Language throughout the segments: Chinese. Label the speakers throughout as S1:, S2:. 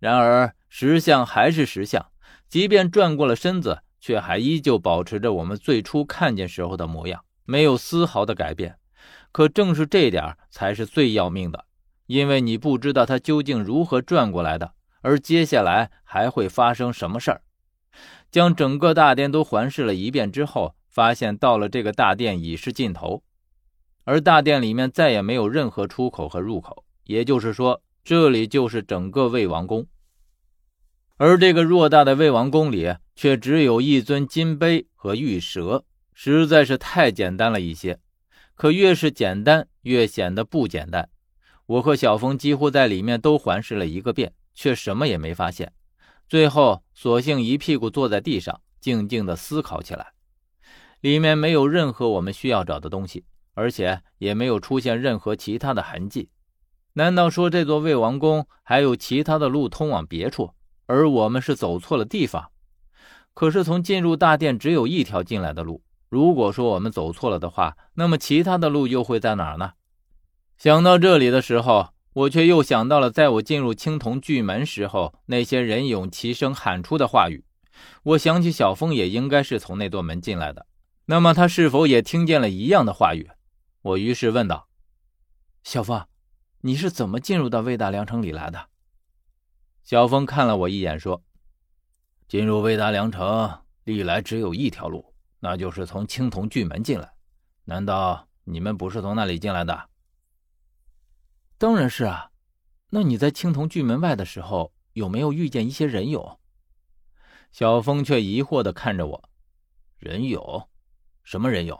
S1: 然而石像还是石像，即便转过了身子，却还依旧保持着我们最初看见时候的模样，没有丝毫的改变。可正是这点才是最要命的，因为你不知道它究竟如何转过来的，而接下来还会发生什么事儿。将整个大殿都环视了一遍之后，发现到了这个大殿已是尽头，而大殿里面再也没有任何出口和入口，也就是说，这里就是整个魏王宫。而这个偌大的魏王宫里，却只有一尊金杯和玉蛇，实在是太简单了一些。可越是简单，越显得不简单。我和小峰几乎在里面都环视了一个遍，却什么也没发现。最后，索性一屁股坐在地上，静静的思考起来。里面没有任何我们需要找的东西，而且也没有出现任何其他的痕迹。难道说这座魏王宫还有其他的路通往别处，而我们是走错了地方？可是从进入大殿只有一条进来的路。如果说我们走错了的话，那么其他的路又会在哪儿呢？想到这里的时候。我却又想到了，在我进入青铜巨门时候，那些人勇齐声喊出的话语。我想起小峰也应该是从那座门进来的，那么他是否也听见了一样的话语？我于是问道：“小峰，你是怎么进入到魏大良城里来的？”小峰看了我一眼，说：“进入魏大良城，历来只有一条路，那就是从青铜巨门进来。难道你们不是从那里进来的？”当然是啊，那你在青铜巨门外的时候，有没有遇见一些人勇？小峰却疑惑的看着我，人勇？什么人勇？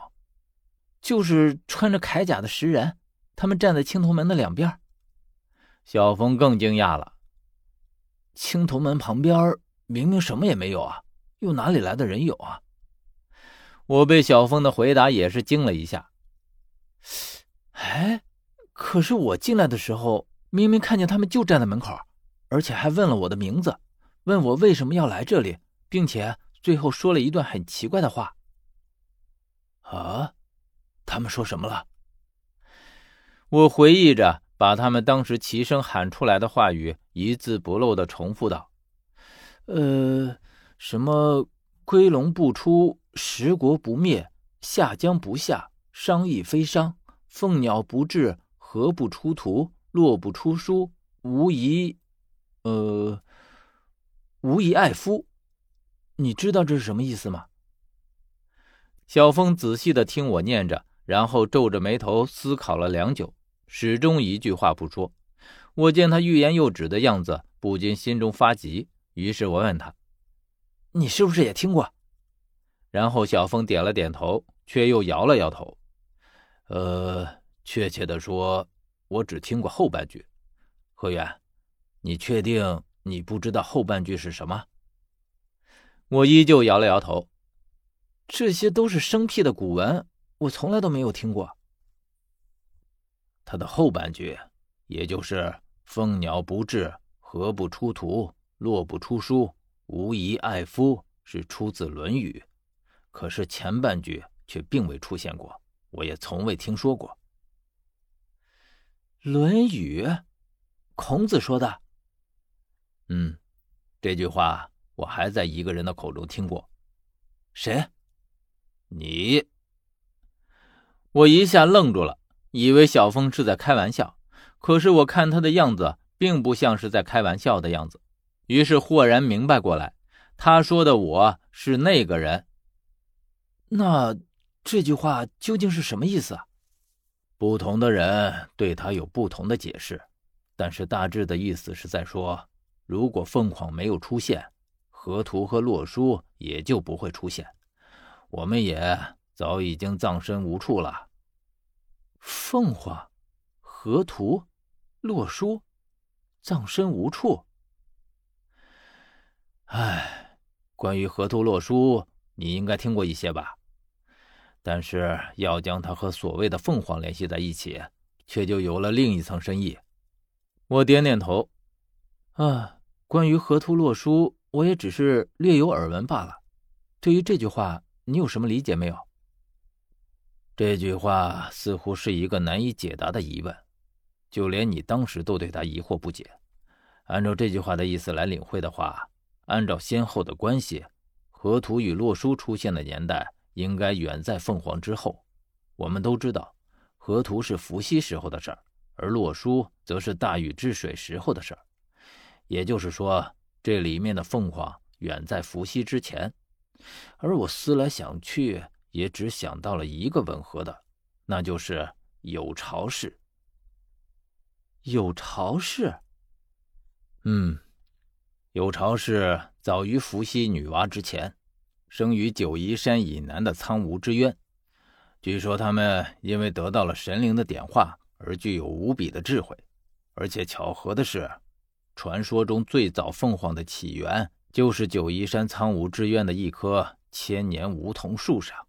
S1: 就是穿着铠甲的石人，他们站在青铜门的两边。小峰更惊讶了，青铜门旁边明明什么也没有啊，又哪里来的人有啊？我被小峰的回答也是惊了一下。哎。可是我进来的时候，明明看见他们就站在门口，而且还问了我的名字，问我为什么要来这里，并且最后说了一段很奇怪的话。啊，他们说什么了？我回忆着，把他们当时齐声喊出来的话语一字不漏的重复道：“呃，什么归龙不出，十国不灭，下江不下，商亦非商，凤鸟不至。”何不出图，洛不出书，无疑，呃，无疑爱夫。你知道这是什么意思吗？小峰仔细的听我念着，然后皱着眉头思考了良久，始终一句话不说。我见他欲言又止的样子，不禁心中发急。于是我问他：“你是不是也听过？”然后小峰点了点头，却又摇了摇头：“呃。”确切的说，我只听过后半句。何源，你确定你不知道后半句是什么？我依旧摇了摇头。这些都是生僻的古文，我从来都没有听过。他的后半句，也就是“凤鸟不至，何不出图；洛不出书，无疑爱夫”，是出自《论语。可是前半句却并未出现过，我也从未听说过。《论语》，孔子说的。嗯，这句话我还在一个人的口中听过。谁？你？我一下愣住了，以为小峰是在开玩笑。可是我看他的样子，并不像是在开玩笑的样子。于是豁然明白过来，他说的我是那个人。那这句话究竟是什么意思啊？不同的人对他有不同的解释，但是大致的意思是在说，如果凤凰没有出现，河图和洛书也就不会出现，我们也早已经葬身无处了。凤凰、河图、洛书，葬身无处。唉，关于河图洛书，你应该听过一些吧？但是要将它和所谓的凤凰联系在一起，却就有了另一层深意。我点点头，啊，关于河图洛书，我也只是略有耳闻罢了。对于这句话，你有什么理解没有？这句话似乎是一个难以解答的疑问，就连你当时都对他疑惑不解。按照这句话的意思来领会的话，按照先后的关系，河图与洛书出现的年代应该远在凤凰之后。我们都知道，河图是伏羲时候的事儿，而洛书则是大禹治水时候的事儿。也就是说，这里面的凤凰远在伏羲之前。而我思来想去，也只想到了一个吻合的，那就是有巢氏。
S2: 有巢氏，
S1: 嗯，有巢氏早于伏羲女娲之前，生于九夷山以南的苍梧之渊。据说他们因为得到了神灵的点化，而具有无比的智慧。而且巧合的是，传说中最早凤凰的起源。就是九夷山苍梧之渊的一棵千年梧桐树上。